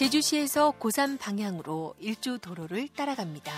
제주시에서 고산 방향으로 일주 도로를 따라갑니다.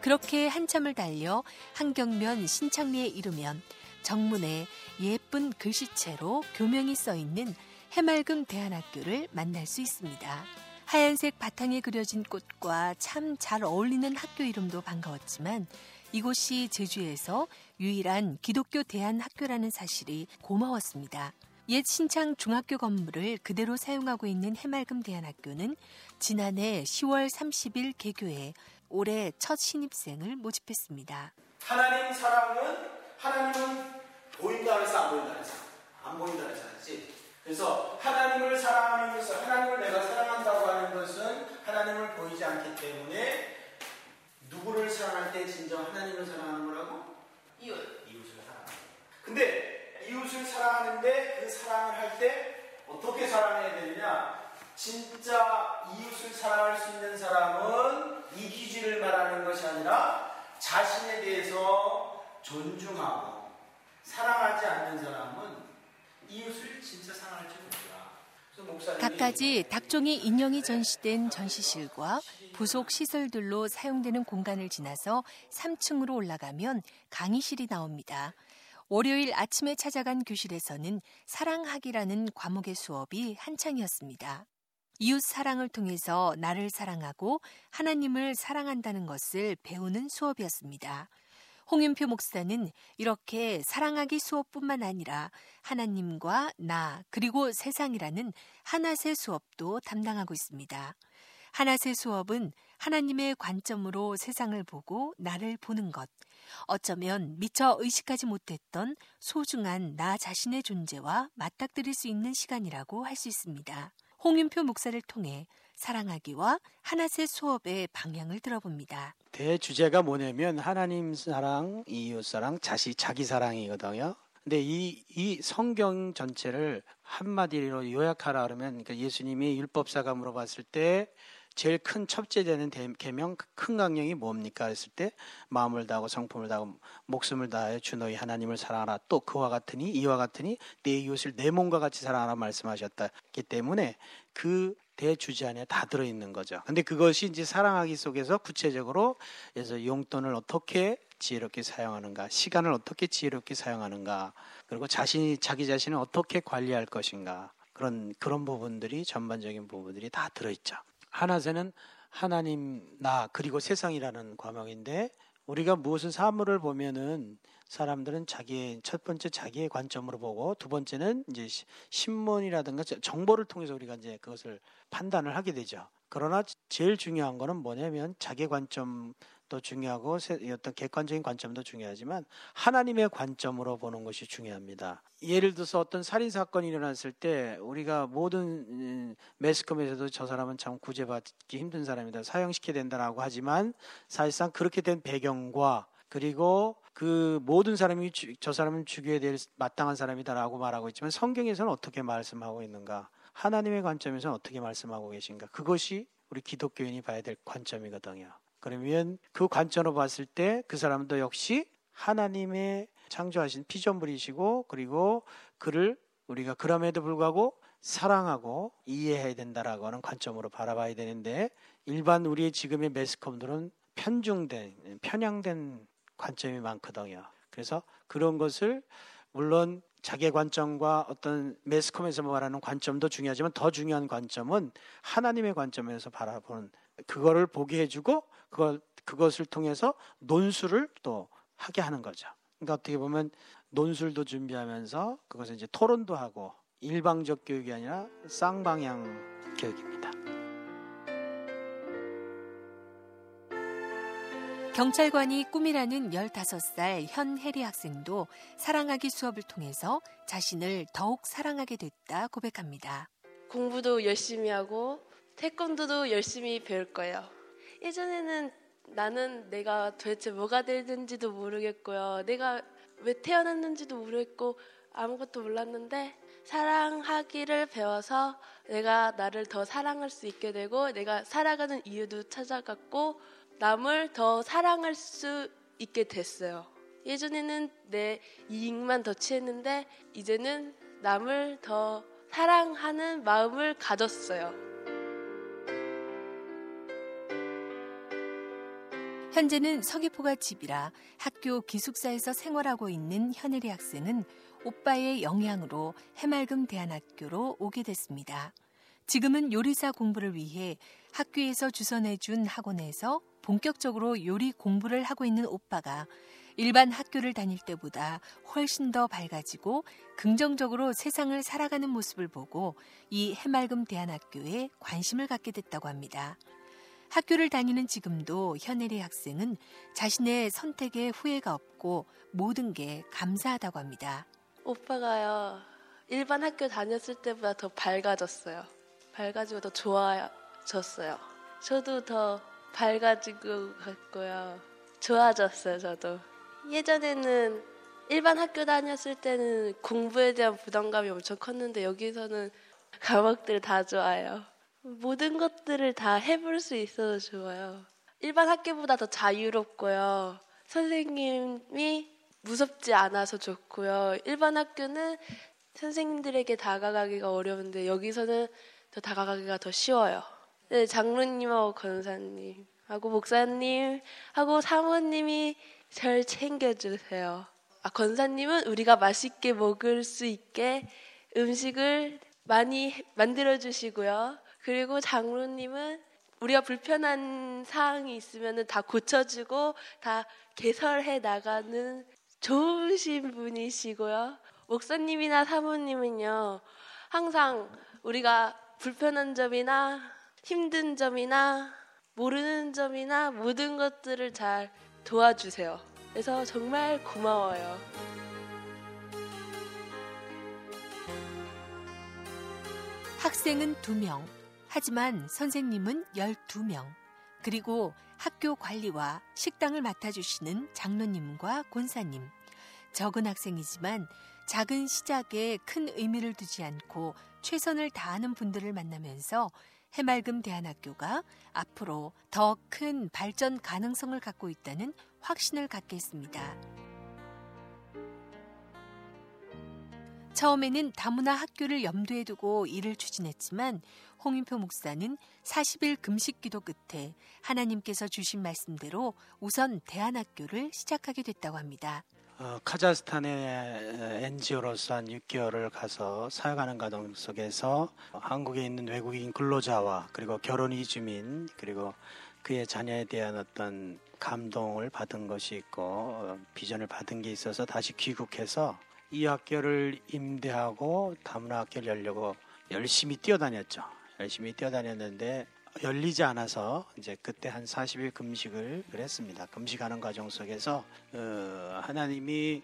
그렇게 한참을 달려 한경면 신창리에 이르면 정문에 예쁜 글씨체로 교명이 써 있는 해맑음 대한학교를 만날 수 있습니다. 하얀색 바탕에 그려진 꽃과 참 잘 어울리는 학교 이름도 반가웠지만 이곳이 제주에서 유일한 기독교 대한학교라는 사실이 고마웠습니다. 옛 신창 중학교 건물을 그대로 사용하고 있는 해맑음 대한학교는 지난해 10월 30일 개교해 올해 첫 신입생을 모집했습니다. 하나님 사랑은 하나님은 보인다 해서 안 보인다 해서 안 보인다 해서 하지. 그래서 하나님을 사랑하면서 하나님을 내가 사랑한다고 하는 것은 하나님을 보이지 않기 때문에 누구를 사랑할 때 진정 하나님을 사랑하는 거라고? 이웃. 이웃을 사랑하는 근데 이웃을 사랑하는데 그 사랑을 할 때 어떻게 사랑해야 되느냐? 진짜 이웃을 사랑할 수 있는 사람은 이기주를 말하는 것이 아니라 자신에 대해서 존중하고 사랑하지 않는 사람은 이웃을 진짜 사랑할 줄. 갖가지 닭종이 인형이 전시된 전시실과 부속 시설들로 사용되는 공간을 지나서 3층으로 올라가면 강의실이 나옵니다. 월요일 아침에 찾아간 교실에서는 사랑하기라는 과목의 수업이 한창이었습니다. 이웃 사랑을 통해서 나를 사랑하고 하나님을 사랑한다는 것을 배우는 수업이었습니다. 홍윤표 목사는 이렇게 사랑하기 수업뿐만 아니라 하나님과 나 그리고 세상이라는 하나세 수업도 담당하고 있습니다. 하나세 수업은 하나님의 관점으로 세상을 보고 나를 보는 것, 어쩌면 미처 의식하지 못했던 소중한 나 자신의 존재와 맞닥뜨릴 수 있는 시간이라고 할 수 있습니다. 홍윤표 목사를 통해 사랑하기와 하나세 수업의 방향을 들어봅니다. 대주제가 뭐냐면 하나님 사랑, 이웃 사랑, 자시 자기 사랑이거든요. 근데 이, 이 성경 전체를 한마디로 요약하라 그러면 그러니까 예수님이 율법사가 물어봤을 때 제일 큰 첫째 되는 계명 큰 강령이 뭡니까 했을 때 마음을 다하고 성품을 다하고 목숨을 다하여 주 너희 하나님을 사랑하라 또 그와 같으니 이와 같으니 내 이웃을 내 몸과 같이 사랑하라 말씀하셨다기 때문에 그 대주제 안에 다 들어 있는 거죠. 근데 그것이 이제 사랑하기 속에서 구체적으로 그래서 용돈을 어떻게 지혜롭게 사용하는가, 시간을 어떻게 지혜롭게 사용하는가, 그리고 자신이 자기 자신을 어떻게 관리할 것인가 그런 그런 부분들이 전반적인 부분들이 다 들어 있죠. 하나세는 하나님, 나, 그리고 세상이라는 과목인데 우리가 무엇을 사물을 보면은 사람들은 자기의 첫 번째 자기의 관점으로 보고 두 번째는 이제 신문이라든가 정보를 통해서 우리가 이제 그것을 판단을 하게 되죠. 그러나 제일 중요한 거는 뭐냐면 자기 관점 도 중요하고 어떤 객관적인 관점도 중요하지만 하나님의 관점으로 보는 것이 중요합니다. 예를 들어서 어떤 살인 사건이 일어났을 때 우리가 모든 음, 매스컴에서도 저 사람은 참 구제받기 힘든 사람이다 사형시켜야 된다라고 하지만 사실상 그렇게 된 배경과 그리고 그 모든 사람이 저 사람은 죽여야 될 마땅한 사람이다라고 말하고 있지만 성경에서는 어떻게 말씀하고 있는가? 하나님의 관점에서는 어떻게 말씀하고 계신가? 그것이 우리 기독교인이 봐야 될 관점이거든요. 그러면 그 관점으로 봤을 때 그 사람도 역시 하나님의 창조하신 피조물이시고 그리고 그를 우리가 그럼에도 불구하고 사랑하고 이해해야 된다라고 하는 관점으로 바라봐야 되는데 일반 우리의 지금의 매스컴들은 편중된 편향된 관점이 많거든요. 그래서 그런 것을 물론 자기 관점과 어떤 매스컴에서 말하는 관점도 중요하지만 더 중요한 관점은 하나님의 관점에서 바라보는 그거를 보게 해주고 그걸 그것을 통해서 논술을 또 하게 하는 거죠. 그러니까 어떻게 보면 논술도 준비하면서 그것을 이제 토론도 하고 일방적 교육이 아니라 쌍방향 교육입니다. 경찰관이 꿈이라는 15살 현혜리 학생도 사랑하기 수업을 통해서 자신을 더욱 사랑하게 됐다 고백합니다. 공부도 열심히 하고 태권도도 열심히 배울 거예요. 예전에는 나는 내가 도대체 뭐가 되는지도 모르겠고요. 내가 왜 태어났는지도 모르겠고 아무것도 몰랐는데 사랑하기를 배워서 내가 나를 더 사랑할 수 있게 되고 내가 살아가는 이유도 찾아갔고 남을 더 사랑할 수 있게 됐어요. 예전에는 내 이익만 더 취했는데 이제는 남을 더 사랑하는 마음을 가졌어요. 현재는 서귀포가 집이라 학교 기숙사에서 생활하고 있는 현혜리 학생은 오빠의 영향으로 해맑음 대안학교로 오게 됐습니다. 지금은 요리사 공부를 위해 학교에서 주선해준 학원에서 본격적으로 요리 공부를 하고 있는 오빠가 일반 학교를 다닐 때보다 훨씬 더 밝아지고 긍정적으로 세상을 살아가는 모습을 보고 이 해맑음 대안학교에 관심을 갖게 됐다고 합니다. 학교를 다니는 지금도 현혜리 학생은 자신의 선택에 후회가 없고 모든 게 감사하다고 합니다. 오빠가요, 일반 학교 다녔을 때보다 더 밝아졌어요. 밝아지고 더 좋아졌어요. 저도 더 밝아지고 갔고요. 좋아졌어요, 저도. 예전에는 일반 학교 다녔을 때는 공부에 대한 부담감이 엄청 컸는데 여기서는 과목들 다 좋아요. 모든 것들을 다 해볼 수 있어서 좋아요. 일반 학교보다 더 자유롭고요. 선생님이 무섭지 않아서 좋고요. 일반 학교는 선생님들에게 다가가기가 어려운데 여기서는 더 다가가기가 더 쉬워요. 네, 장로님하고 권사님하고 목사님하고 사모님이 절 챙겨주세요. 아, 권사님은 우리가 맛있게 먹을 수 있게 음식을 많이 만들어 주시고요. 그리고 장로님은 우리가 불편한 사항이 있으면 다 고쳐주고 다 개설해 나가는 좋으신 분이시고요. 목사님이나 사모님은요, 항상 우리가 불편한 점이나 힘든 점이나 모르는 점이나 모든 것들을 잘 도와주세요. 그래서 정말 고마워요. 학생은 2명, 하지만 선생님은 12명, 그리고 학교 관리와 식당을 맡아주시는 장로님과 권사님. 적은 학생이지만 작은 시작에 큰 의미를 두지 않고 최선을 다하는 분들을 만나면서 해맑음 대안학교가 앞으로 더 큰 발전 가능성을 갖고 있다는 확신을 갖게 했습니다. 처음에는 다문화 학교를 염두에 두고 일을 추진했지만 홍인표 목사는 40일 금식 기도 끝에 하나님께서 주신 말씀대로 우선 대안학교를 시작하게 됐다고 합니다. 어, 카자흐스탄의 NGO로서 한 6개월을 가서 사역하는 과정 속에서 한국에 있는 외국인 근로자와 그리고 결혼 이주민 그리고 그의 자녀에 대한 어떤 감동을 받은 것이 있고 어, 비전을 받은 게 있어서 다시 귀국해서 이 학교를 임대하고 다문화 학교를 열려고 열심히 뛰어다녔죠. 열심히 뛰어다녔는데 열리지 않아서 이제 그때 한 40일 금식을 그랬습니다. 금식하는 과정 속에서 어, 하나님이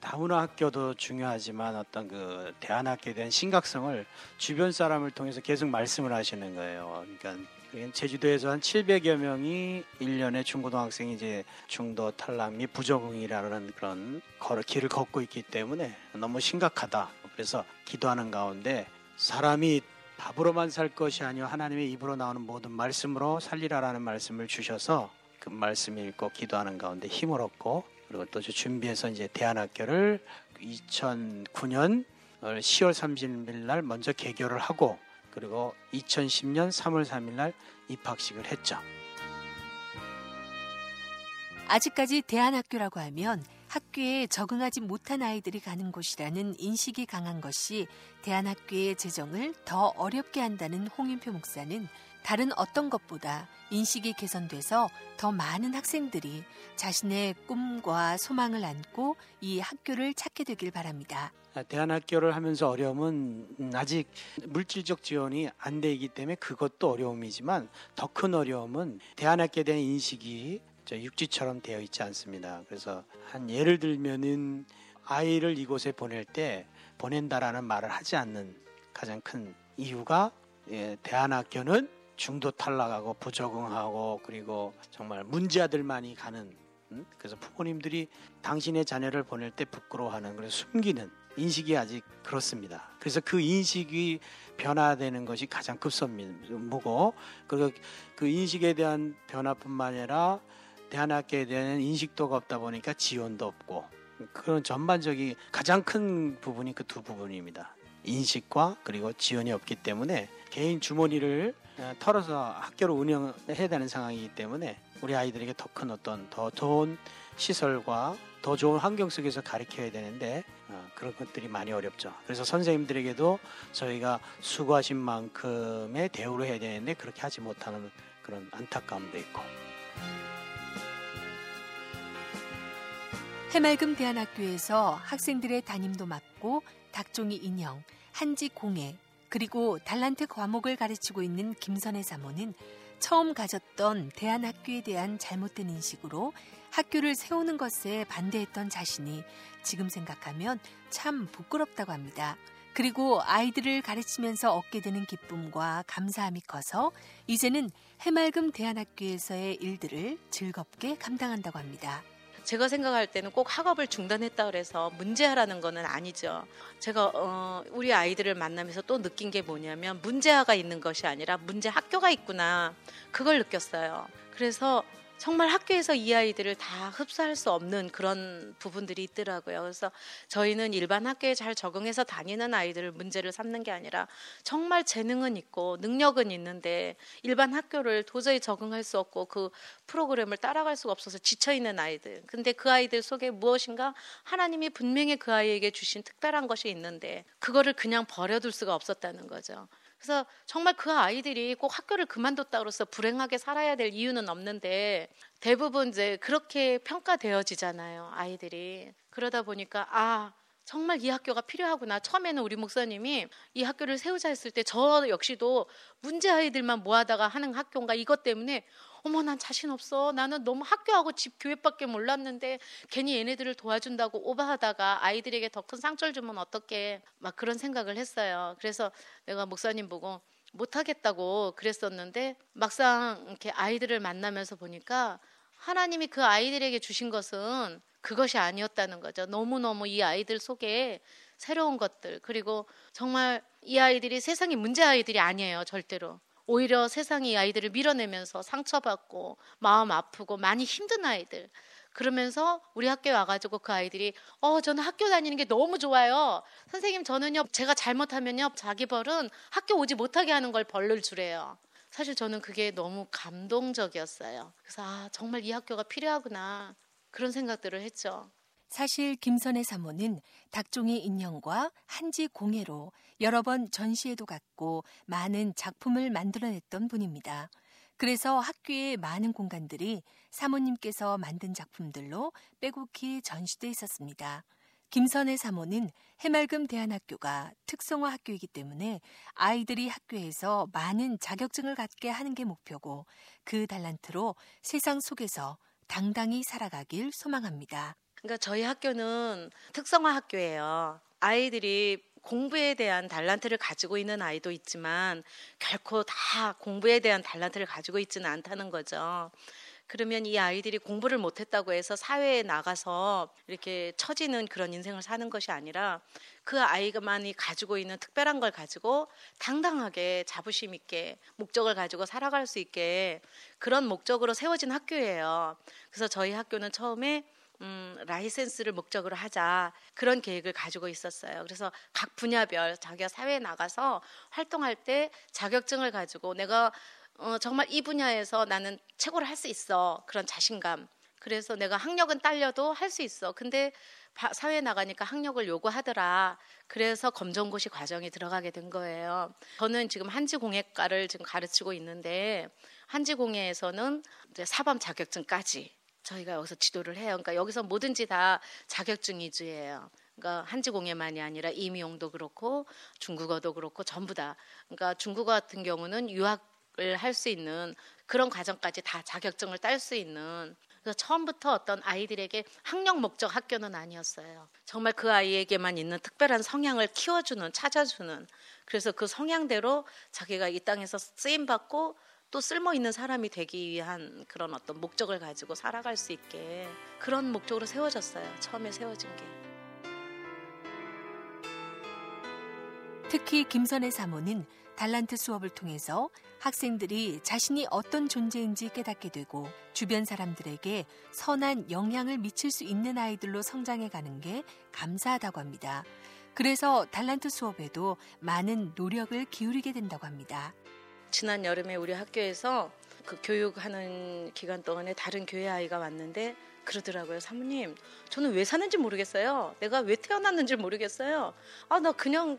다문화 학교도 중요하지만 어떤 그 대안학교에 대한 심각성을 주변 사람을 통해서 계속 말씀을 하시는 거예요. 그러니까 제주도에서 한 700여 명이 1년에 중고등학생이 이제 중도 탈락 및 부적응이라는 그런 길을 걷고 있기 때문에 너무 심각하다. 그래서 기도하는 가운데 사람이 밥으로만 살 것이 아니요 하나님의 입으로 나오는 모든 말씀으로 살리라라는 말씀을 주셔서 그 말씀 읽고 기도하는 가운데 힘을 얻고 그리고 또 준비해서 이제 대안학교를 2009년 10월 30일 날 먼저 개교를 하고 그리고 2010년 3월 3일 날 입학식을 했죠. 아직까지 대안학교라고 하면 학교에 적응하지 못한 아이들이 가는 곳이라는 인식이 강한 것이 대안학교의 재정을 더 어렵게 한다는 홍인표 목사는 다른 어떤 것보다 인식이 개선돼서 더 많은 학생들이 자신의 꿈과 소망을 안고 이 학교를 찾게 되길 바랍니다. 아, 대안학교를 하면서 어려움은 아직 물질적 지원이 안 되기 때문에 그것도 어려움이지만 더 큰 어려움은 대안학교에 대한 인식이 육지처럼 되어 있지 않습니다. 그래서 한 예를 들면은 아이를 이곳에 보낼 때 보낸다라는 말을 하지 않는 가장 큰 이유가 예, 대안학교는 중도 탈락하고 부적응하고 그리고 정말 문제아들만이 가는 음? 그래서 부모님들이 당신의 자녀를 보낼 때 부끄러워하는 그래서 숨기는 인식이 아직 그렇습니다. 그래서 그 인식이 변화되는 것이 가장 급선무고 그리고 그 인식에 대한 변화뿐만 아니라 대안학교에 대한 인식도가 없다 보니까 지원도 없고 그런 전반적인 가장 큰 부분이 그 두 부분입니다. 인식과 그리고 지원이 없기 때문에 개인 주머니를 어, 털어서 학교를 운영해야 되는 상황이기 때문에 우리 아이들에게 더 큰 어떤 더 좋은 시설과 더 좋은 환경 속에서 가르쳐야 되는데 어, 그런 것들이 많이 어렵죠. 그래서 선생님들에게도 저희가 수고하신 만큼의 대우를 해야 되는데 그렇게 하지 못하는 그런 안타까움도 있고. 해맑음 대안학교에서 학생들의 담임도 맡고 닭종이 인형, 한지 공예, 그리고 달란트 과목을 가르치고 있는 김선혜 사모는 처음 가졌던 대안학교에 대한 잘못된 인식으로 학교를 세우는 것에 반대했던 자신이 지금 생각하면 참 부끄럽다고 합니다. 그리고 아이들을 가르치면서 얻게 되는 기쁨과 감사함이 커서 이제는 해맑음 대안학교에서의 일들을 즐겁게 감당한다고 합니다. 제가 생각할 때는 꼭 학업을 중단했다 그래서 문제하라는 거는 아니죠. 제가 어, 우리 아이들을 만나면서 또 느낀 게 뭐냐면 문제아가 있는 것이 아니라 문제 학교가 있구나 그걸 느꼈어요. 그래서 정말 학교에서 이 아이들을 다 흡수할 수 없는 그런 부분들이 있더라고요. 그래서 저희는 일반 학교에 잘 적응해서 다니는 아이들을 문제를 삼는 게 아니라 정말 재능은 있고 능력은 있는데 일반 학교를 도저히 적응할 수 없고 그 프로그램을 따라갈 수가 없어서 지쳐 있는 아이들. 근데 그 아이들 속에 무엇인가 하나님이 분명히 그 아이에게 주신 특별한 것이 있는데 그거를 그냥 버려둘 수가 없었다는 거죠. 그래서 정말 그 아이들이 꼭 학교를 그만뒀다고해서 불행하게 살아야 될 이유는 없는데 대부분 이제 그렇게 평가되어지잖아요. 아이들이. 그러다 보니까 아, 정말 이 학교가 필요하구나. 처음에는 우리 목사님이 이 학교를 세우자 했을 때 저 역시도 문제 아이들만 모아다가 하는 학교인가 이것 때문에 어머 난 자신 없어. 나는 너무 학교하고 집 교회밖에 몰랐는데 괜히 얘네들을 도와준다고 오버하다가 아이들에게 더 큰 상처를 주면 어떻게 막 그런 생각을 했어요. 그래서 내가 목사님 보고 못하겠다고 그랬었는데 막상 이렇게 아이들을 만나면서 보니까 하나님이 그 아이들에게 주신 것은 그것이 아니었다는 거죠. 너무너무 이 아이들 속에 새로운 것들, 그리고 정말 이 아이들이 세상의 문제 아이들이 아니에요, 절대로. 오히려 세상이 아이들을 밀어내면서 상처받고 마음 아프고 많이 힘든 아이들. 그러면서 우리 학교에 와가지고 그 아이들이 어 저는 학교 다니는 게 너무 좋아요. 선생님 저는요 제가 잘못하면요 자기 벌은 학교 오지 못하게 하는 걸 벌을 주래요. 사실 저는 그게 너무 감동적이었어요. 그래서 아 정말 이 학교가 필요하구나 그런 생각들을 했죠. 사실 김선의 사모는 닭종이 인형과 한지 공예로 여러 번 전시회도 갔고 많은 작품을 만들어냈던 분입니다. 그래서 학교의 많은 공간들이 사모님께서 만든 작품들로 빼곡히 전시돼 있었습니다. 김선의 사모는 해맑음 대안학교가 특성화 학교이기 때문에 아이들이 학교에서 많은 자격증을 갖게 하는 게 목표고 그 달란트로 세상 속에서 당당히 살아가길 소망합니다. 그러니까 저희 학교는 특성화 학교예요. 아이들이 공부에 대한 달란트를 가지고 있는 아이도 있지만 결코 다 공부에 대한 달란트를 가지고 있지는 않다는 거죠. 그러면 이 아이들이 공부를 못했다고 해서 사회에 나가서 이렇게 처지는 그런 인생을 사는 것이 아니라 그 아이가만이 가지고 있는 특별한 걸 가지고 당당하게 자부심 있게 목적을 가지고 살아갈 수 있게 그런 목적으로 세워진 학교예요. 그래서 저희 학교는 처음에 음, 라이센스를 목적으로 하자 그런 계획을 가지고 있었어요. 그래서 각 분야별 자기가 사회에 나가서 활동할 때 자격증을 가지고 내가 어, 정말 이 분야에서 나는 최고를 할 수 있어 그런 자신감. 그래서 내가 학력은 딸려도 할 수 있어. 근데 사회에 나가니까 학력을 요구하더라. 그래서 검정고시 과정에 들어가게 된 거예요. 저는 지금 한지공예과를 지금 가르치고 있는데 한지공예에서는 이제 사범 자격증까지 저희가 여기서 지도를 해요. 그러니까 여기서 뭐든지 다 자격증 위주예요. 그러니까 한지공예만이 아니라 임용도 그렇고 중국어도 그렇고 전부 다. 그러니까 중국어 같은 경우는 유학 을 할 수 있는 그런 과정까지 다 자격증을 딸 수 있는 그래서 처음부터 어떤 아이들에게 학력 목적 학교는 아니었어요. 정말 그 아이에게만 있는 특별한 성향을 키워주는, 찾아주는. 그래서 그 성향대로 자기가 이 땅에서 쓰임 받고 또 쓸모 있는 사람이 되기 위한 그런 어떤 목적을 가지고 살아갈 수 있게 그런 목적으로 세워졌어요. 처음에 세워진 게. 특히 김선의 사모는 달란트 수업을 통해서 학생들이 자신이 어떤 존재인지 깨닫게 되고 주변 사람들에게 선한 영향을 미칠 수 있는 아이들로 성장해 가는 게 감사하다고 합니다. 그래서 달란트 수업에도 많은 노력을 기울이게 된다고 합니다. 지난 여름에 우리 학교에서 그 교육하는 기간 동안에 다른 교회 아이가 왔는데 그러더라고요. 사모님, 저는 왜 사는지 모르겠어요. 내가 왜 태어났는지 모르겠어요. 아, 나 그냥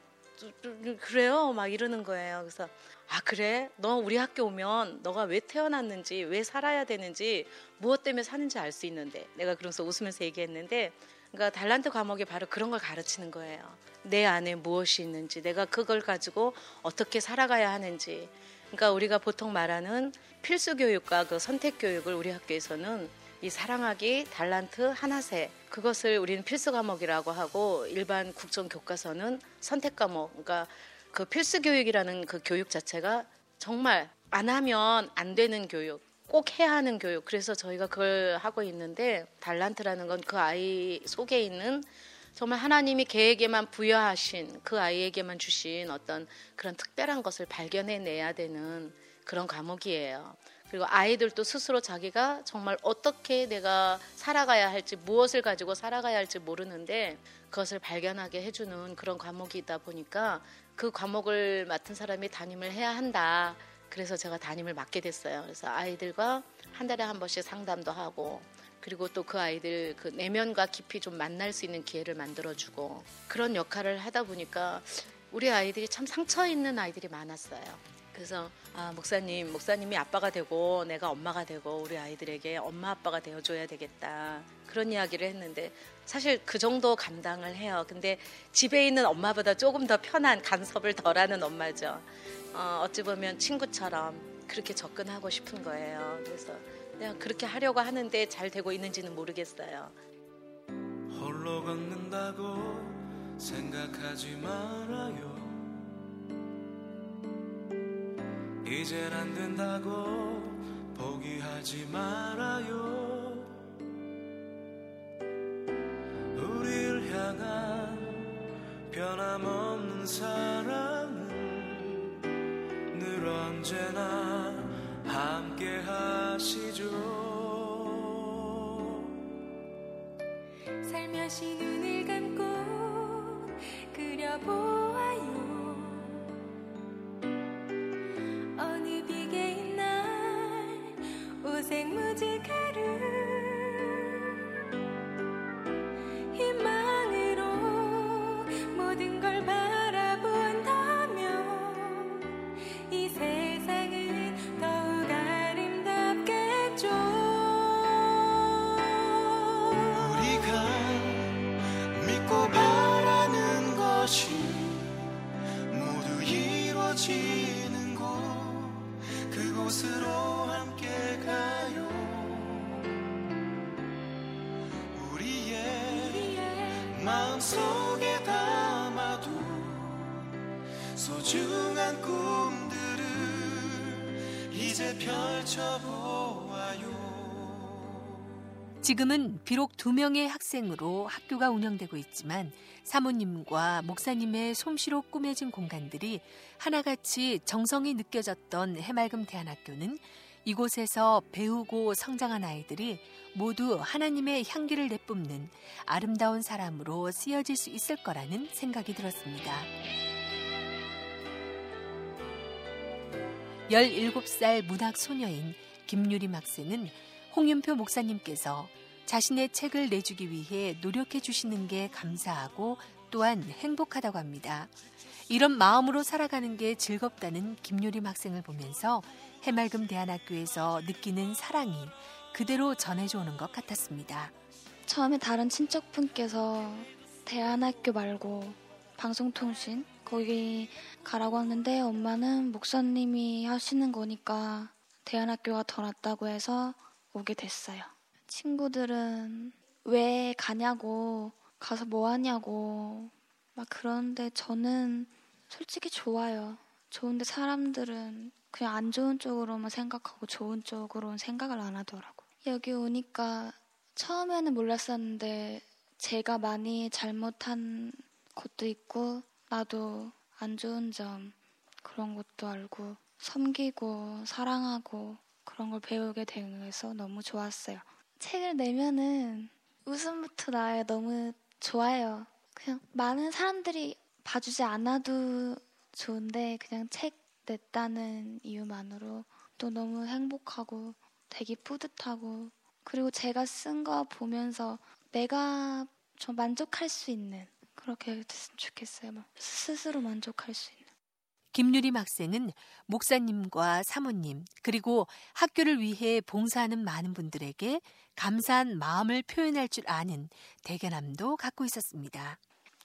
그래요. 막 이러는 거예요. 그래서 아, 그래? 너 우리 학교 오면 너가 왜 태어났는지, 왜 살아야 되는지, 무엇 때문에 사는지 알 수 있는데. 내가 그러면서 웃으면서 얘기했는데 그러니까 달란트 과목이 바로 그런 걸 가르치는 거예요. 내 안에 무엇이 있는지, 내가 그걸 가지고 어떻게 살아가야 하는지. 그러니까 우리가 보통 말하는 필수 교육과 그 선택 교육을 우리 학교에서는 이 사랑하기, 달란트, 하나세 그것을 우리는 필수 과목이라고 하고 일반 국정 교과서는 선택 과목. 그러니까 그 필수 교육이라는 그 교육 자체가 정말 안 하면 안 되는 교육. 꼭 해야 하는 교육. 그래서 저희가 그걸 하고 있는데 달란트라는 건 그 아이 속에 있는 정말 하나님이 걔에게만 부여하신 그 아이에게만 주신 어떤 그런 특별한 것을 발견해내야 되는 그런 과목이에요. 그리고 아이들도 스스로 자기가 정말 어떻게 내가 살아가야 할지 무엇을 가지고 살아가야 할지 모르는데 그것을 발견하게 해주는 그런 과목이다 보니까 그 과목을 맡은 사람이 담임을 해야 한다. 그래서 제가 담임을 맡게 됐어요. 그래서 아이들과 한 달에 한 번씩 상담도 하고 그리고 또 그 아이들 그 내면과 깊이 좀 만날 수 있는 기회를 만들어주고 그런 역할을 하다 보니까 우리 아이들이 참 상처 있는 아이들이 많았어요. 그래서 아, 목사님, 목사님이 아빠가 되고 내가 엄마가 되고 우리 아이들에게 엄마 아빠가 되어 줘야 되겠다. 그런 이야기를 했는데 사실 그 정도 감당을 해요. 근데 집에 있는 엄마보다 조금 더 편한 간섭을 덜하는 엄마죠. 어, 어찌 보면 친구처럼 그렇게 접근하고 싶은 거예요. 그래서 그냥 그렇게 하려고 하는데 잘 되고 있는지는 모르겠어요. 홀로 걷는다고 생각하지 말아요. 이젠 안 된다고 포기하지 말아요. 우리를 향한 변함없는 사랑은 늘 언제나 함께 하시죠. 살며시 눈을 감고 그려보 소중한 꿈들을 이제 펼쳐보아요 지금은 비록 두 명의 학생으로 학교가 운영되고 있지만 사모님과 목사님의 솜씨로 꾸며진 공간들이 하나같이 정성이 느껴졌던 해맑음 대안학교는 이곳에서 배우고 성장한 아이들이 모두 하나님의 향기를 내뿜는 아름다운 사람으로 쓰여질 수 있을 거라는 생각이 들었습니다. 17살 문학 소녀인 김유림 학생은 홍윤표 목사님께서 자신의 책을 내주기 위해 노력해 주시는 게 감사하고 또한 행복하다고 합니다. 이런 마음으로 살아가는 게 즐겁다는 김유림 학생을 보면서 해맑음 대안학교에서 느끼는 사랑이 그대로 전해져 오는 것 같았습니다. 처음에 다른 친척분께서 대안학교 말고 방송통신 거기 가라고 하는데 엄마는 목사님이 하시는 거니까 대안학교가 더 낫다고 해서 오게 됐어요. 친구들은 왜 가냐고 가서 뭐 하냐고 막 그런데 저는 솔직히 좋아요. 좋은데 사람들은 그냥 안 좋은 쪽으로만 생각하고 좋은 쪽으로는 생각을 안 하더라고. 여기 오니까 처음에는 몰랐었는데 제가 많이 잘못한 것도 있고 나도 안 좋은 점 그런 것도 알고 섬기고 사랑하고 그런 걸 배우게 되서 너무 좋았어요. 책을 내면은 웃음부터 나요. 너무 좋아요. 그냥 많은 사람들이 봐주지 않아도 좋은데 그냥 책 냈다는 이유만으로 또 너무 행복하고 되게 뿌듯하고 그리고 제가 쓴 거 보면서 내가 좀 만족할 수 있는 그렇게 됐으면 좋겠어요. 막 스스로 만족할 수 있는. 김유림 학생은 목사님과 사모님 그리고 학교를 위해 봉사하는 많은 분들에게 감사한 마음을 표현할 줄 아는 대견함도 갖고 있었습니다.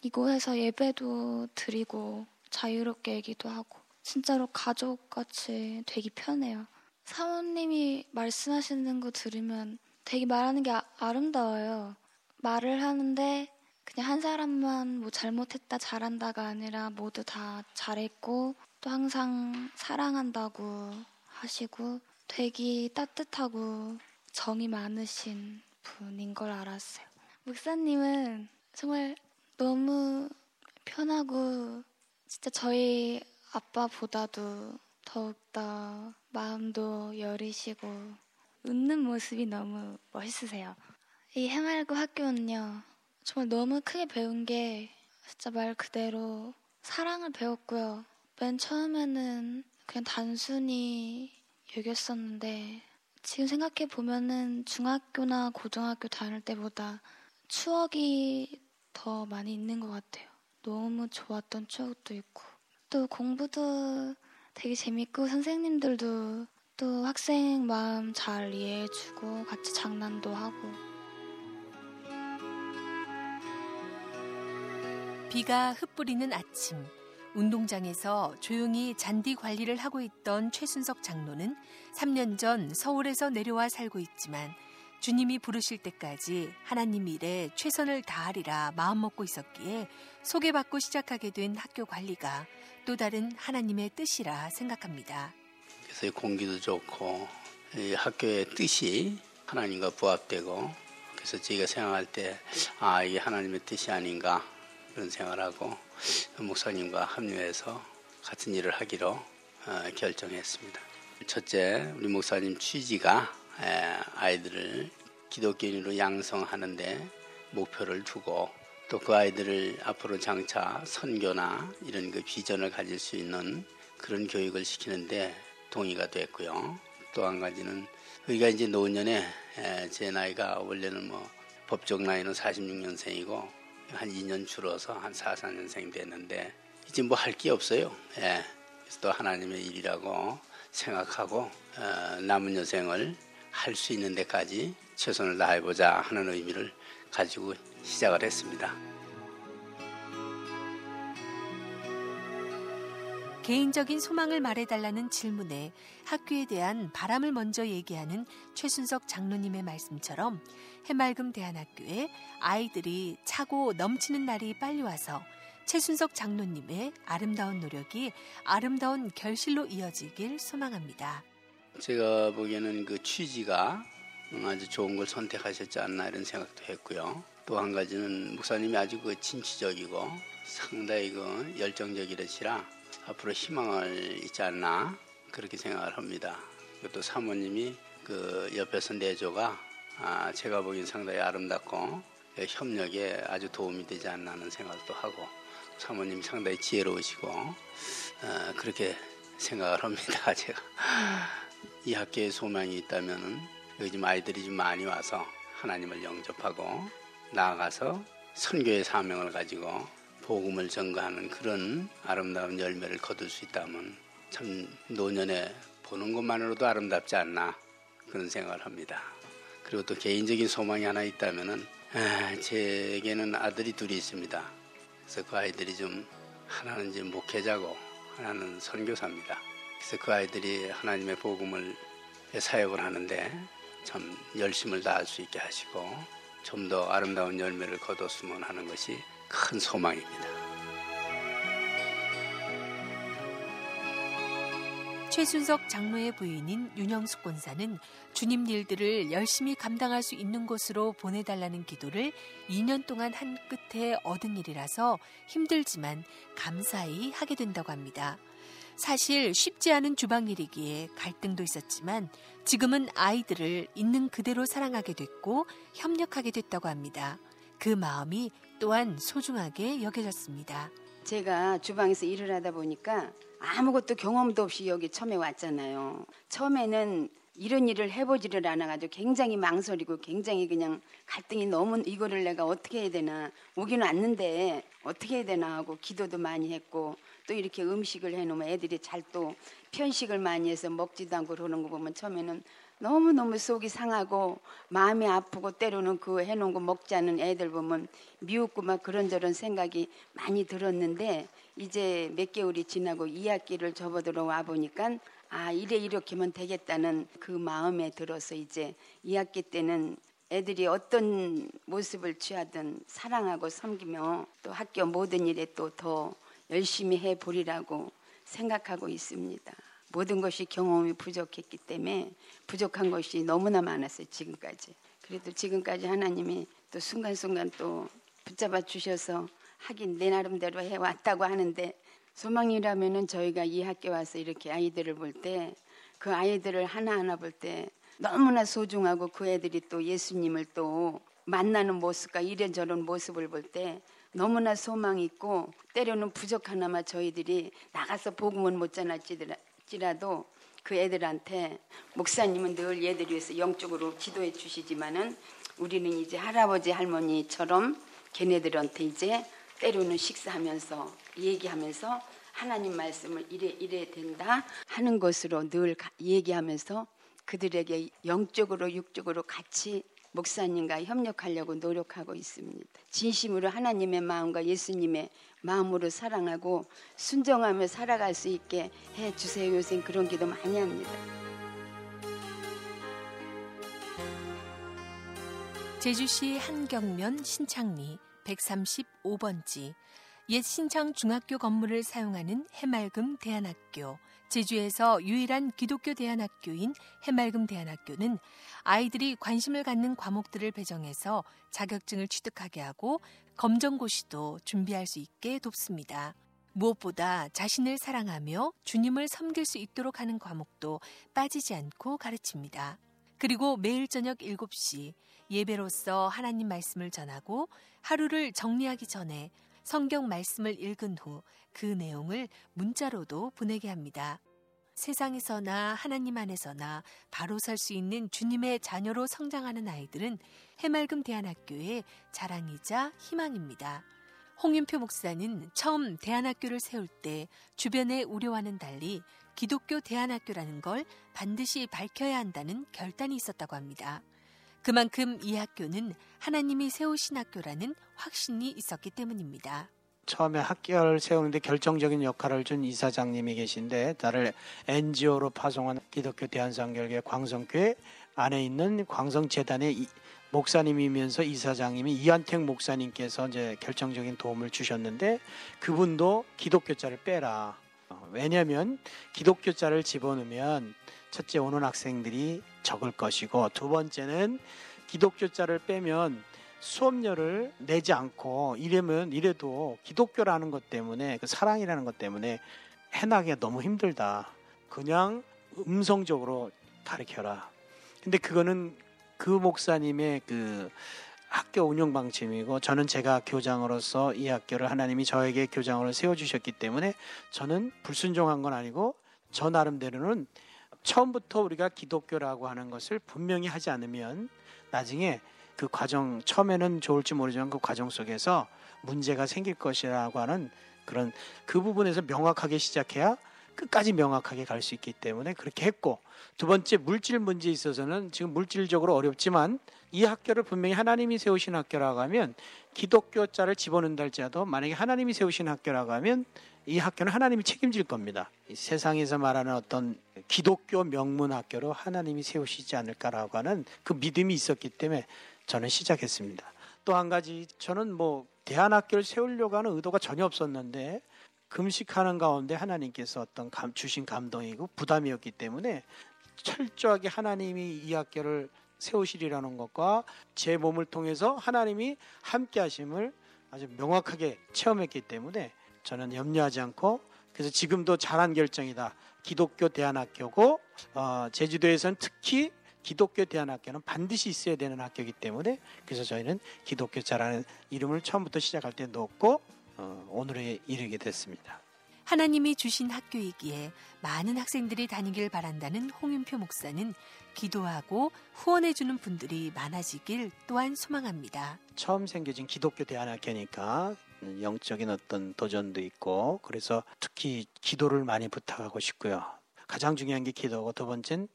이곳에서 예배도 드리고 자유롭게 얘기도 하고 진짜로 가족같이 되기 편해요. 사모님이 말씀하시는 거 들으면 되게 말하는 게 아, 아름다워요. 말을 하는데 그냥 한 사람만 뭐 잘못했다 잘한다가 아니라 모두 다 잘했고 또 항상 사랑한다고 하시고 되게 따뜻하고 정이 많으신 분인 걸 알았어요. 목사님은 정말 너무 편하고 진짜 저희 아빠보다도 더욱더 마음도 여리시고 웃는 모습이 너무 멋있으세요. 이 해맑고 학교는요, 정말 너무 크게 배운 게 진짜 말 그대로 사랑을 배웠고요. 맨 처음에는 그냥 단순히 여겼었는데 지금 생각해 보면은 중학교나 고등학교 다닐 때보다 추억이 더 많이 있는 것 같아요. 너무 좋았던 추억도 있고 또 공부도 되게 재밌고 선생님들도 또 학생 마음 잘 이해해주고 같이 장난도 하고 비가 흩뿌리는 아침 운동장에서 조용히 잔디 관리를 하고 있던 최순석 장로는 3년 전 서울에서 내려와 살고 있지만 주님이 부르실 때까지 하나님 일에 최선을 다하리라 마음먹고 있었기에 소개받고 시작하게 된 학교 관리가 또 다른 하나님의 뜻이라 생각합니다. 그래서 이 공기도 좋고 이 학교의 뜻이 하나님과 부합되고 그래서 저희가 생각할 때 아 이게 하나님의 뜻이 아닌가 그런 생각을 하고 목사님과 합류해서 같은 일을 하기로 어, 결정했습니다. 첫째 우리 목사님 취지가 에, 아이들을 기독교인으로 양성하는데 목표를 두고 또 그 아이들을 앞으로 장차 선교나 이런 그 비전을 가질 수 있는 그런 교육을 시키는데 동의가 됐고요. 또 한 가지는 우리가 이제 노년에 에, 제 나이가 원래는 뭐 법적 나이는 46년생이고 한 2년 줄어서 한 4, 4년생 됐는데 이제 뭐 할 게 없어요. 예. 그래서 또 하나님의 일이라고 생각하고 어, 남은 여생을 할 수 있는 데까지 최선을 다해보자 하는 의미를 가지고 시작을 했습니다. 개인적인 소망을 말해달라는 질문에 학교에 대한 바람을 먼저 얘기하는 최순석 장로님의 말씀처럼 해맑음 대안학교에 아이들이 차고 넘치는 날이 빨리 와서 최순석 장로님의 아름다운 노력이 아름다운 결실로 이어지길 소망합니다. 제가 보기에는 그 취지가 아주 좋은 걸 선택하셨지 않나 이런 생각도 했고요. 또 한 가지는 목사님이 아주 그 진취적이고 상당히 그 열정적이시라 앞으로 희망을 있지 않나 그렇게 생각을 합니다. 또 사모님이 그 옆에서 내조가 아 제가 보기엔 상당히 아름답고 협력에 아주 도움이 되지 않나 하는 생각도 하고 사모님이 상당히 지혜로우시고 어, 그렇게 생각을 합니다. 제가 이 학교에 소망이 있다면은 좀 아이들이 좀 많이 와서 하나님을 영접하고 나아가서 선교의 사명을 가지고 복음을 전가하는 그런 아름다운 열매를 거둘 수 있다면 참 노년에 보는 것만으로도 아름답지 않나 그런 생각을 합니다. 그리고 또 개인적인 소망이 하나 있다면은 아, 제게는 아들이 둘이 있습니다. 그래서 그 아이들이 좀 하나는 이제 목회자고 하나는 선교사입니다. 그래서 그 아이들이 하나님의 복음을 사역을 하는데 참 열심을 다할 수 있게 하시고 좀 더 아름다운 열매를 거뒀으면 하는 것이 큰 소망입니다. 최순석 장로의 부인인 윤영숙 권사는 주님 일들을 열심히 감당할 수 있는 곳으로 보내달라는 기도를 2년 동안 한 끝에 얻은 일이라서 힘들지만 감사히 하게 된다고 합니다. 사실 쉽지 않은 주방일이기에 갈등도 있었지만 지금은 아이들을 있는 그대로 사랑하게 됐고 협력하게 됐다고 합니다. 그 마음이 또한 소중하게 여겨졌습니다. 제가 주방에서 일을 하다 보니까 아무것도 경험도 없이 여기 처음에 왔잖아요. 처음에는 이런 일을 해보지를 않아가지고 굉장히 망설이고 굉장히 그냥 갈등이 너무 이거를 내가 어떻게 해야 되나 오기는 왔는데 어떻게 해야 되나 하고 기도도 많이 했고 또 이렇게 음식을 해놓으면 애들이 잘 또 편식을 많이 해서 먹지도 않고 그러는 거 보면 처음에는 너무너무 속이 상하고 마음이 아프고 때로는 그 해놓은 거 먹지 않은 애들 보면 미웠고 막 그런저런 생각이 많이 들었는데 이제 몇 개월이 지나고 2학기를 접어들어 와 보니까 아 이래 이렇게면 되겠다는 그 마음에 들어서 이제 2학기 때는 애들이 어떤 모습을 취하든 사랑하고 섬기며 또 학교 모든 일에 또 더 열심히 해 보리라고 생각하고 있습니다. 모든 것이 경험이 부족했기 때문에 부족한 것이 너무나 많았어요 지금까지. 그래도 지금까지 하나님이 또 순간순간 또 붙잡아 주셔서 하긴 내 나름대로 해 왔다고 하는데 소망이라면은 저희가 이 학교 와서 이렇게 아이들을 볼 때 그 아이들을 하나하나 볼 때 너무나 소중하고 그 애들이 또 예수님을 또 만나는 모습과 이런저런 모습을 볼 때 너무나 소망 있고 때로는 부족하나마 저희들이 나가서 복음은 못 전할지라도 그 애들한테 목사님은 늘 얘들 위해서 영적으로 기도해 주시지만은 우리는 이제 할아버지 할머니처럼 걔네들한테 이제 때로는 식사하면서 얘기하면서 하나님 말씀을 이래 이래 된다 하는 것으로 늘 가- 얘기하면서 그들에게 영적으로 육적으로 같이 목사님과 협력하려고 노력하고 있습니다. 진심으로 하나님의 마음과 예수님의 마음으로 사랑하고 순정하며 살아갈 수 있게 해 주세요. 요새 그런 기도 많이 합니다. 제주시 한경면 신창리 135번지 옛 신창 중학교 건물을 사용하는 해맑음 대안학교 제주에서 유일한 기독교 대안학교인 해맑음 대안학교는 아이들이 관심을 갖는 과목들을 배정해서 자격증을 취득하게 하고 검정고시도 준비할 수 있게 돕습니다. 무엇보다 자신을 사랑하며 주님을 섬길 수 있도록 하는 과목도 빠지지 않고 가르칩니다. 그리고 매일 저녁 7시 예배로서 하나님 말씀을 전하고 하루를 정리하기 전에 성경 말씀을 읽은 후 그 내용을 문자로도 보내게 합니다. 세상에서나 하나님 안에서나 바로 설 수 있는 주님의 자녀로 성장하는 아이들은 해맑음 대안학교의 자랑이자 희망입니다. 홍윤표 목사는 처음 대안학교를 세울 때 주변의 우려와는 달리 기독교 대안학교라는 걸 반드시 밝혀야 한다는 결단이 있었다고 합니다. 그만큼 이 학교는 하나님이 세우신 학교라는 확신이 있었기 때문입니다. 처음에 학교를 세우는데 결정적인 역할을 준 이사장님이 계신데 나를 NGO로 파송한 기독교 대한상결계 광성교회 안에 있는 광성재단의 이- 목사님이면서 이사장님이 이한택 목사님께서 이제 결정적인 도움을 주셨는데 그분도 기독교자를 빼라. 어, 왜냐하면 기독교자를 집어넣으면 첫째 오는 학생들이 적을 것이고 두 번째는 기독교자를 빼면 수업료를 내지 않고 이러면 이래도 기독교라는 것 때문에 그 사랑이라는 것 때문에 해나기가 너무 힘들다. 그냥 음성적으로 가르쳐라. 근데 그거는 그 목사님의 그 학교 운영 방침이고 저는 제가 교장으로서 이 학교를 하나님이 저에게 교장으로 세워 주셨기 때문에 저는 불순종한 건 아니고 저 나름대로는 처음부터 우리가 기독교라고 하는 것을 분명히 하지 않으면 나중에 그 과정 처음에는 좋을지 모르지만 그 과정 속에서 문제가 생길 것이라고 하는 그런 그 부분에서 명확하게 시작해야 끝까지 명확하게 갈 수 있기 때문에 그렇게 했고 두 번째 물질 문제에 있어서는 지금 물질적으로 어렵지만 이 학교를 분명히 하나님이 세우신 학교라고 하면 기독교자를 집어넣는다 할지라도 만약에 하나님이 세우신 학교라고 하면 이 학교는 하나님이 책임질 겁니다. 이 세상에서 말하는 어떤 기독교 명문 학교로 하나님이 세우시지 않을까라고 하는 그 믿음이 있었기 때문에 저는 시작했습니다. 또 한 가지 저는 뭐 대안학교를 세우려고 하는 의도가 전혀 없었는데 금식하는 가운데 하나님께서 어떤 감, 주신 감동이고 부담이었기 때문에 철저하게 하나님이 이 학교를 세우시리라는 것과 제 몸을 통해서 하나님이 함께 하심을 아주 명확하게 체험했기 때문에 저는 염려하지 않고 그래서 지금도 잘한 결정이다. 기독교 대안학교고 어, 제주도에서는 특히 기독교 대안학교는 반드시 있어야 되는 학교이기 때문에 그래서 저희는 기독교자라는 이름을 처음부터 시작할 때 넣었고 어, 오늘에 이르게 됐습니다. 하나님이 주신 학교이기에 많은 학생들이 다니길 바란다는 홍윤표 목사는 기도하고 후원해주는 분들이 많아지길 또한 소망합니다. 처음 생겨진 기독교 대안학교니까 영적인 어떤 도전도 있고 그래서 특히 기도를 많이 부탁하고 싶고요. 가장 중요한 게 기도고 두 번째는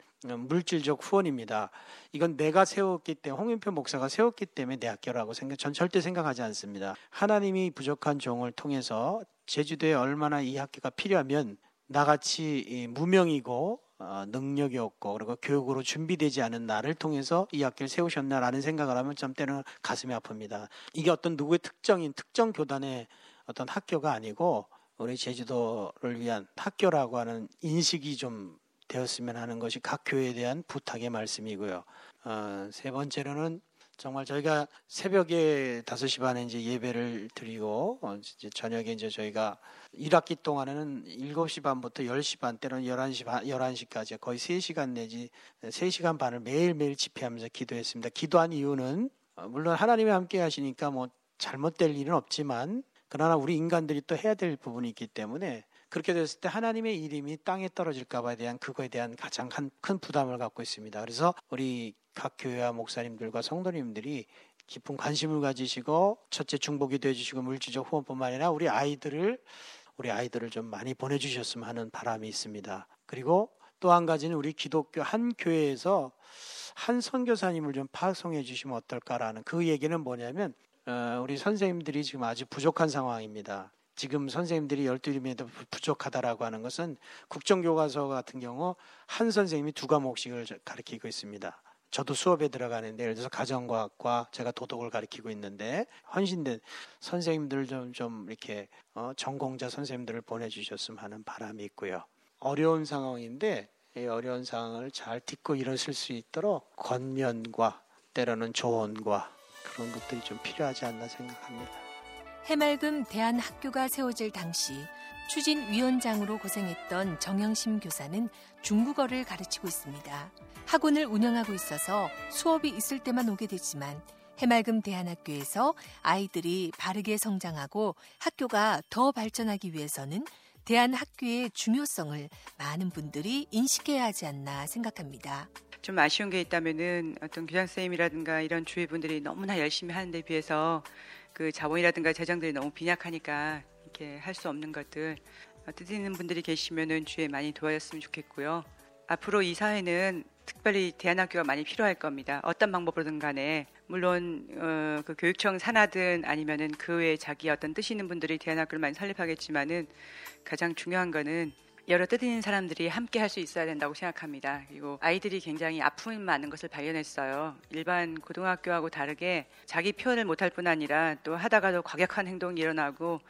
물질적 후원입니다. 이건 내가 세웠기 때문에 홍윤표 목사가 세웠기 때문에 내 학교라고 생각 전 절대 생각하지 않습니다. 하나님이 부족한 종을 통해서 제주도에 얼마나 이 학교가 필요하면 나같이 무명이고 어, 능력이 없고 그리고 교육으로 준비되지 않은 나를 통해서 이 학교를 세우셨나라는 생각을 하면 좀 때는 가슴이 아픕니다. 이게 어떤 누구의 특정인 특정 교단의 어떤 학교가 아니고 우리 제주도를 위한 학교라고 하는 인식이 좀 되었으면 하는 것이 각 교회에 대한 부탁의 말씀이고요. 어, 세 번째로는 정말 저희가 새벽에 5시 반에 이제 예배를 드리고 어, 이제 저녁에 이제 저희가 1학기 동안에는 7시 반부터 10시 반 때는 11시 반 11시까지 거의 3시간 내지 3시간 반을 매일매일 집회하면서 기도했습니다. 기도한 이유는 어, 물론 하나님이 함께 하시니까 뭐 잘못될 일은 없지만 그러나 우리 인간들이 또 해야 될 부분이 있기 때문에 그렇게 됐을 때 하나님의 이름이 땅에 떨어질까 봐에 대한 그거에 대한 가장 큰 부담을 갖고 있습니다. 그래서 우리 각 교회와 목사님들과 성도님들이 깊은 관심을 가지시고 첫째 중보기도 해주시고 물질적 후원뿐만 아니라 우리 아이들을 우리 아이들을 좀 많이 보내주셨으면 하는 바람이 있습니다. 그리고 또 한 가지는 우리 기독교 한 교회에서 한 선교사님을 좀 파송해 주시면 어떨까라는 그 얘기는 뭐냐면 어, 우리 선생님들이 지금 아주 부족한 상황입니다. 지금 선생님들이 12명에도 부족하다라고 하는 것은 국정교과서 같은 경우 한 선생님이 두 과목씩을 가르치고 있습니다. 저도 수업에 들어가는데 예를 들어서 가정과학과 제가 도덕을 가르치고 있는데 헌신된 선생님들 좀, 좀 이렇게 어, 전공자 선생님들을 보내주셨으면 하는 바람이 있고요. 어려운 상황인데 이 어려운 상황을 잘 딛고 일어설 수 있도록 권면과 때로는 조언과 그런 것들이 좀 필요하지 않나 생각합니다. 해맑음 대한학교가 세워질 당시 추진위원장으로 고생했던 정영심 교사는 중국어를 가르치고 있습니다. 학원을 운영하고 있어서 수업이 있을 때만 오게 되지만 해맑음 대한학교에서 아이들이 바르게 성장하고 학교가 더 발전하기 위해서는 대한학교의 중요성을 많은 분들이 인식해야 하지 않나 생각합니다. 좀 아쉬운 게 있다면은 어떤 교장 선생님이라든가 이런 주위 분들이 너무나 열심히 하는 데 비해서 그 자본이라든가 재정들이 너무 빈약하니까 이렇게 할 수 없는 것들 뜻 있는 분들이 계시면은 주에 많이 도와줬으면 좋겠고요. 앞으로 이 사회는 특별히 대안학교가 많이 필요할 겁니다. 어떤 방법으로든 간에 물론 어, 그 교육청 산하든 아니면은 그 외에 자기 어떤 뜻 있는 분들이 대안학교를 많이 설립하겠지만은 가장 중요한 거는 여러 뜻 있는 사람들이 함께 할 수 있어야 된다고 생각합니다. 그리고 아이들이 굉장히 아픔이 많은 것을 발견했어요. 일반 고등학교하고 다르게 자기 표현을 못할 뿐 아니라 또 하다가도 과격한 행동이 일어나고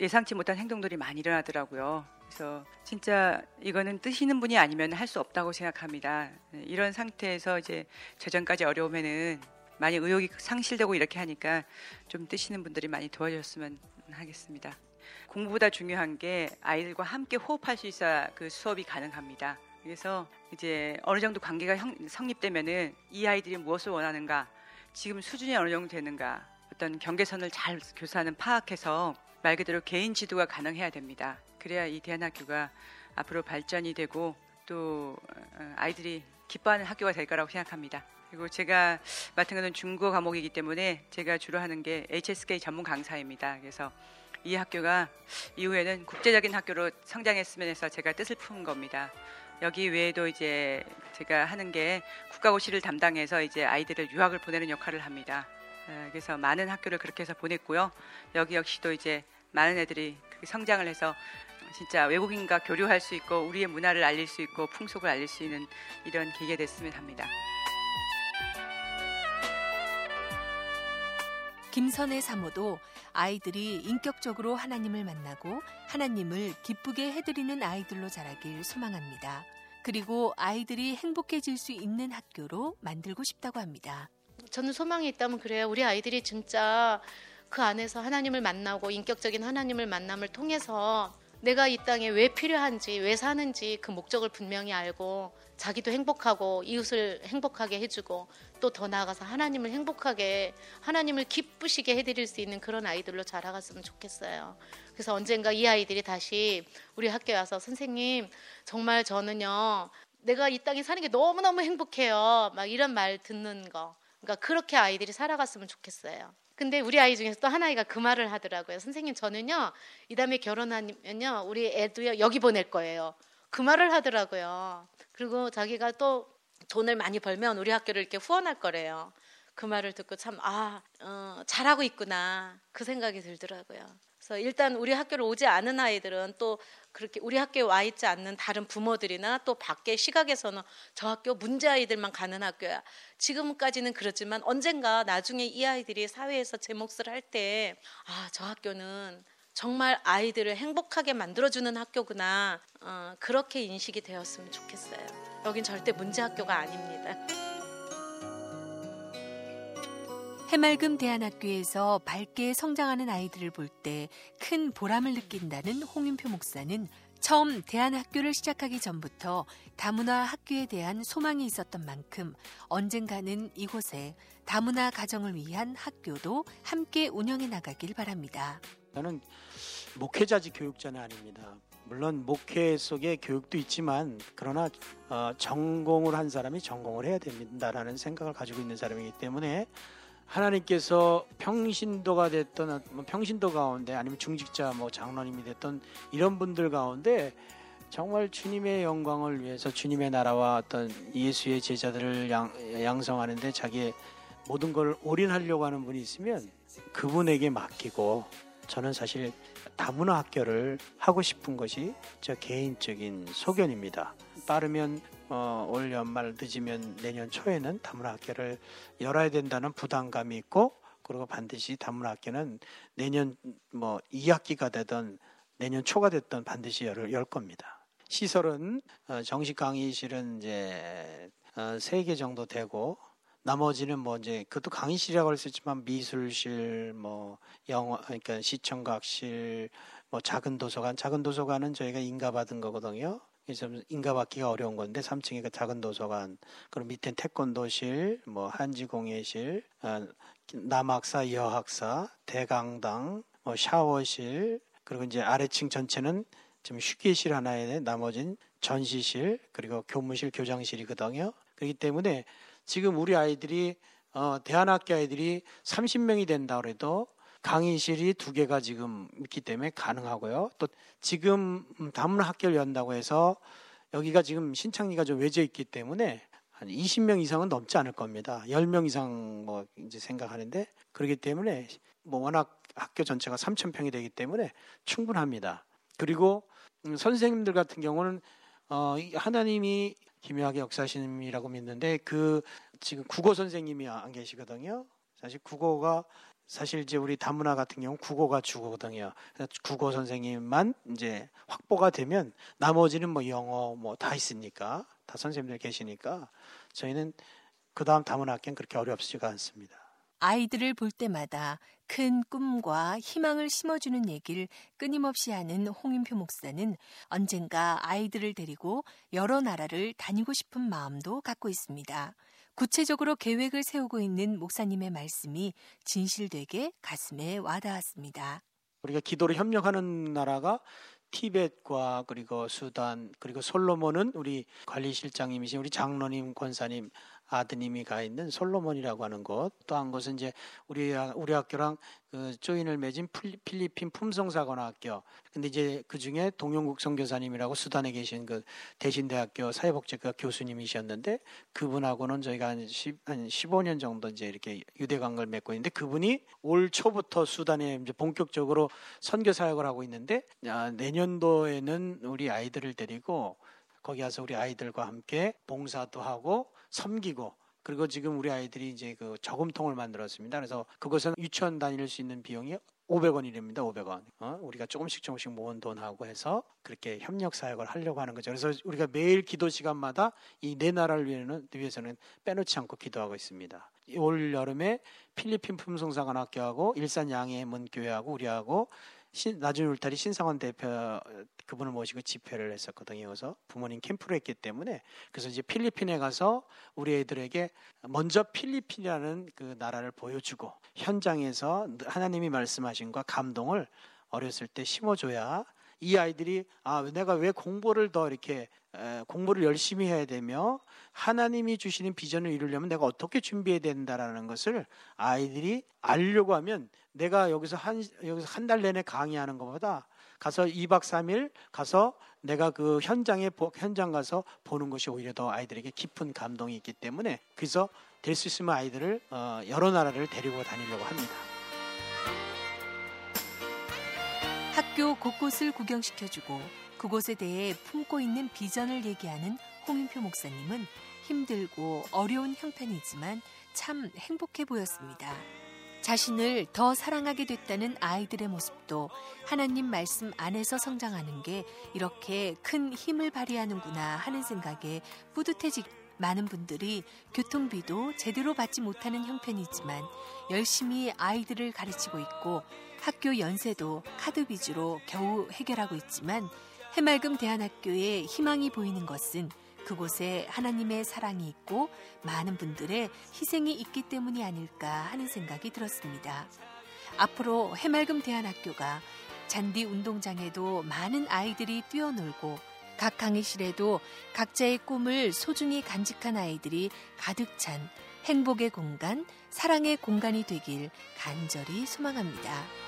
예상치 못한 행동들이 많이 일어나더라고요. 그래서 진짜 이거는 뜻 있는 분이 아니면 할 수 없다고 생각합니다. 이런 상태에서 이제 재정까지 어려우면은 많이 의욕이 상실되고 이렇게 하니까 좀뜻 있는 분들이 많이 도와줬으면 하겠습니다. 공부보다 중요한 게 아이들과 함께 호흡할 수 있어야 그 수업이 가능합니다. 그래서 이제 어느 정도 관계가 형, 성립되면은 이 아이들이 무엇을 원하는가, 지금 수준이 어느 정도 되는가, 어떤 경계선을 잘 교사는 파악해서 말 그대로 개인 지도가 가능해야 됩니다. 그래야 이 대안학교가 앞으로 발전이 되고 또 어, 아이들이 기뻐하는 학교가 될 거라고 생각합니다. 그리고 제가 맡은 것은 중국어 과목이기 때문에 제가 주로 하는 게 HSK 전문 강사입니다. 그래서 이 학교가 이후에는 국제적인 학교로 성장했으면 해서 제가 뜻을 푼 겁니다. 여기 외에도 이제 제가 하는 게 국가고시를 담당해서 이제 아이들을 유학을 보내는 역할을 합니다. 그래서 많은 학교를 그렇게 해서 보냈고요. 여기 역시도 이제 많은 애들이 성장을 해서 진짜 외국인과 교류할 수 있고 우리의 문화를 알릴 수 있고 풍속을 알릴 수 있는 이런 계기가 됐으면 합니다. 김선의 사모도 아이들이 인격적으로 하나님을 만나고 하나님을 기쁘게 해드리는 아이들로 자라길 소망합니다. 그리고 아이들이 행복해질 수 있는 학교로 만들고 싶다고 합니다. 저는 소망이 있다면 그래요. 우리 아이들이 진짜 그 안에서 하나님을 만나고 인격적인 하나님을 만남을 통해서 내가 이 땅에 왜 필요한지, 왜 사는지 그 목적을 분명히 알고 자기도 행복하고 이웃을 행복하게 해주고 또 더 나아가서 하나님을 행복하게 하나님을 기쁘시게 해드릴 수 있는 그런 아이들로 자라갔으면 좋겠어요. 그래서 언젠가 이 아이들이 다시 우리 학교에 와서 선생님 정말 저는요 내가 이 땅에 사는 게 너무너무 행복해요. 막 이런 말 듣는 거. 그러니까 그렇게 아이들이 살아갔으면 좋겠어요. 근데 우리 아이 중에서 또 하나이가 그 말을 하더라고요. 선생님 저는요 이 다음에 결혼하면요 우리 애도요 여기 보낼 거예요. 그 말을 하더라고요. 그리고 자기가 또 돈을 많이 벌면 우리 학교를 이렇게 후원할 거래요. 그 말을 듣고 참, 아, 어, 잘하고 있구나. 그 생각이 들더라고요. 그래서 일단 우리 학교를 오지 않은 아이들은 또 그렇게 우리 학교에 와 있지 않는 다른 부모들이나 또 밖에 시각에서는 저 학교 문제 아이들만 가는 학교야. 지금까지는 그렇지만 언젠가 나중에 이 아이들이 사회에서 제 몫을 할 때, 아, 저 학교는 정말 아이들을 행복하게 만들어주는 학교구나. 어, 그렇게 인식이 되었으면 좋겠어요. 여긴 절대 문제 학교가 아닙니다. 해맑음 대안학교에서 밝게 성장하는 아이들을 볼 때 큰 보람을 느낀다는 홍윤표 목사는 처음 대안학교를 시작하기 전부터 다문화 학교에 대한 소망이 있었던 만큼 언젠가는 이곳에 다문화 가정을 위한 학교도 함께 운영해 나가길 바랍니다. 저는 목회자지 교육자는 아닙니다. 물론 목회 속에 교육도 있지만 그러나 어, 전공을 한 사람이 전공을 해야 된다라는 생각을 가지고 있는 사람이기 때문에 하나님께서 평신도가 됐던 뭐 평신도 가운데 아니면 중직자 뭐 장로님이 됐던 이런 분들 가운데 정말 주님의 영광을 위해서 주님의 나라와 어떤 예수의 제자들을 양, 양성하는데 자기의 모든 걸 올인하려고 하는 분이 있으면 그분에게 맡기고 저는 사실 다문화 학교를 하고 싶은 것이 저 개인적인 소견입니다. 빠르면 어, 올 연말 늦으면 내년 초에는 다문화 학교를 열어야 된다는 부담감이 있고 그리고 반드시 다문화 학교는 내년 뭐 2학기가 되던 내년 초가 됐던 반드시 열, 열 겁니다. 시설은 어, 정식 강의실은 이제 어, 3개 정도 되고 나머지는 뭐 이제 그것도 강의실이라고 할 수 있지만 미술실 뭐 영화 그러니까 시청각실 뭐 작은 도서관 작은 도서관은 저희가 인가받은 거거든요. 그래서 인가받기가 어려운 건데 3층에 그 작은 도서관 그리고 밑에 태권도실 뭐 한지공예실 아, 남학사 여학사 대강당 뭐 샤워실 그리고 이제 아래층 전체는 지금 휴게실 하나에 나머진 전시실 그리고 교무실 교장실이거든요. 그렇기 때문에 지금 우리 아이들이 어, 대안학교 아이들이 30명이 된다 그래도 강의실이 두 개가 지금 있기 때문에 가능하고요. 또 지금 다문 학교를 연다고 해서 여기가 지금 신창리가 좀 외져 있기 때문에 한 20명 이상은 넘지 않을 겁니다. 10명 이상 뭐 이제 생각하는데 그렇기 때문에 뭐 워낙 학교 전체가 3천 평이 되기 때문에 충분합니다. 그리고 음, 선생님들 같은 경우는 어 하나님이 기묘하게 역사하심이라고 믿는데 그 지금 국어 선생님이 안 계시거든요. 사실 국어가 사실 이제 우리 다문화 같은 경우 국어가 주거든요. 국어 선생님만 이제 확보가 되면 나머지는 뭐 영어 뭐 다 있으니까 다 선생님들 계시니까 저희는 그 다음 다문화 학교는 그렇게 어렵지가 않습니다. 아이들을 볼 때마다 큰 꿈과 희망을 심어주는 얘기를 끊임없이 하는 홍인표 목사는 언젠가 아이들을 데리고 여러 나라를 다니고 싶은 마음도 갖고 있습니다. 구체적으로 계획을 세우고 있는 목사님의 말씀이 진실되게 가슴에 와닿았습니다. 우리가 기도로 협력하는 나라가 티벳과 그리고 수단 그리고 솔로몬은 우리 관리실장님이신 우리 장로님 권사님 아드님이 가 있는 솔로몬이라고 하는 곳, 또 한 곳은 이제 우리 우리 학교랑 그 조인을 맺은 필리핀 품성사관학교. 근데 이제 그 중에 동영국 선교사님이라고 수단에 계신 그 대신대학교 사회복지과 교수님이셨는데 그분하고는 저희가 한, 10, 한 15년 정도 이제 이렇게 유대 관계를 맺고 있는데 그분이 올 초부터 수단에 이제 본격적으로 선교 사역을 하고 있는데 아, 내년도에는 우리 아이들을 데리고 거기 가서 우리 아이들과 함께 봉사도 하고 섬기고 그리고 지금 우리 아이들이 이제 그 저금통을 만들었습니다. 그래서 그것은 유치원 다닐 수 있는 비용이 500원이랍니다. 500원. 어? 우리가 조금씩 조금씩 모은 돈하고 해서 그렇게 협력 사역을 하려고 하는 거죠. 그래서 우리가 매일 기도 시간마다 이내 나라를 위해서는, 위해서는 빼놓지 않고 기도하고 있습니다. 올 여름에 필리핀 품성사관 학교하고 일산 양해문 교회하고 우리하고 신, 나중에 울타리 신상원 대표 그분을 모시고 집회를 했었거든요. 그래서 부모님 캠프를 했기 때문에 그래서 이제 필리핀에 가서 우리 애들에게 먼저 필리핀이라는 그 나라를 보여주고 현장에서 하나님이 말씀하신 과 감동을 어렸을 때 심어줘야 이 아이들이 아 내가 왜 공부를 더 이렇게 에, 공부를 열심히 해야 되며 하나님이 주시는 비전을 이루려면 내가 어떻게 준비해야 된다라는 것을 아이들이 알려고 하면 내가 여기서 한 여기서 한 달 내내 강의하는 것보다 가서 2박 3일 가서 내가 그 현장에 현장 가서 보는 것이 오히려 더 아이들에게 깊은 감동이 있기 때문에 그래서 될 수 있으면 아이들을 어, 여러 나라를 데리고 다니려고 합니다. 학교 곳곳을 구경시켜주고 그곳에 대해 품고 있는 비전을 얘기하는 홍인표 목사님은 힘들고 어려운 형편이지만 참 행복해 보였습니다. 자신을 더 사랑하게 됐다는 아이들의 모습도 하나님 말씀 안에서 성장하는 게 이렇게 큰 힘을 발휘하는구나 하는 생각에 뿌듯해지 많은 분들이 교통비도 제대로 받지 못하는 형편이지만 열심히 아이들을 가르치고 있고 학교 연세도 카드 위주로 겨우 해결하고 있지만 해맑음 대안학교에 희망이 보이는 것은 그곳에 하나님의 사랑이 있고 많은 분들의 희생이 있기 때문이 아닐까 하는 생각이 들었습니다. 앞으로 해맑음 대안학교가 잔디 운동장에도 많은 아이들이 뛰어놀고 각 강의실에도 각자의 꿈을 소중히 간직한 아이들이 가득 찬 행복의 공간, 사랑의 공간이 되길 간절히 소망합니다.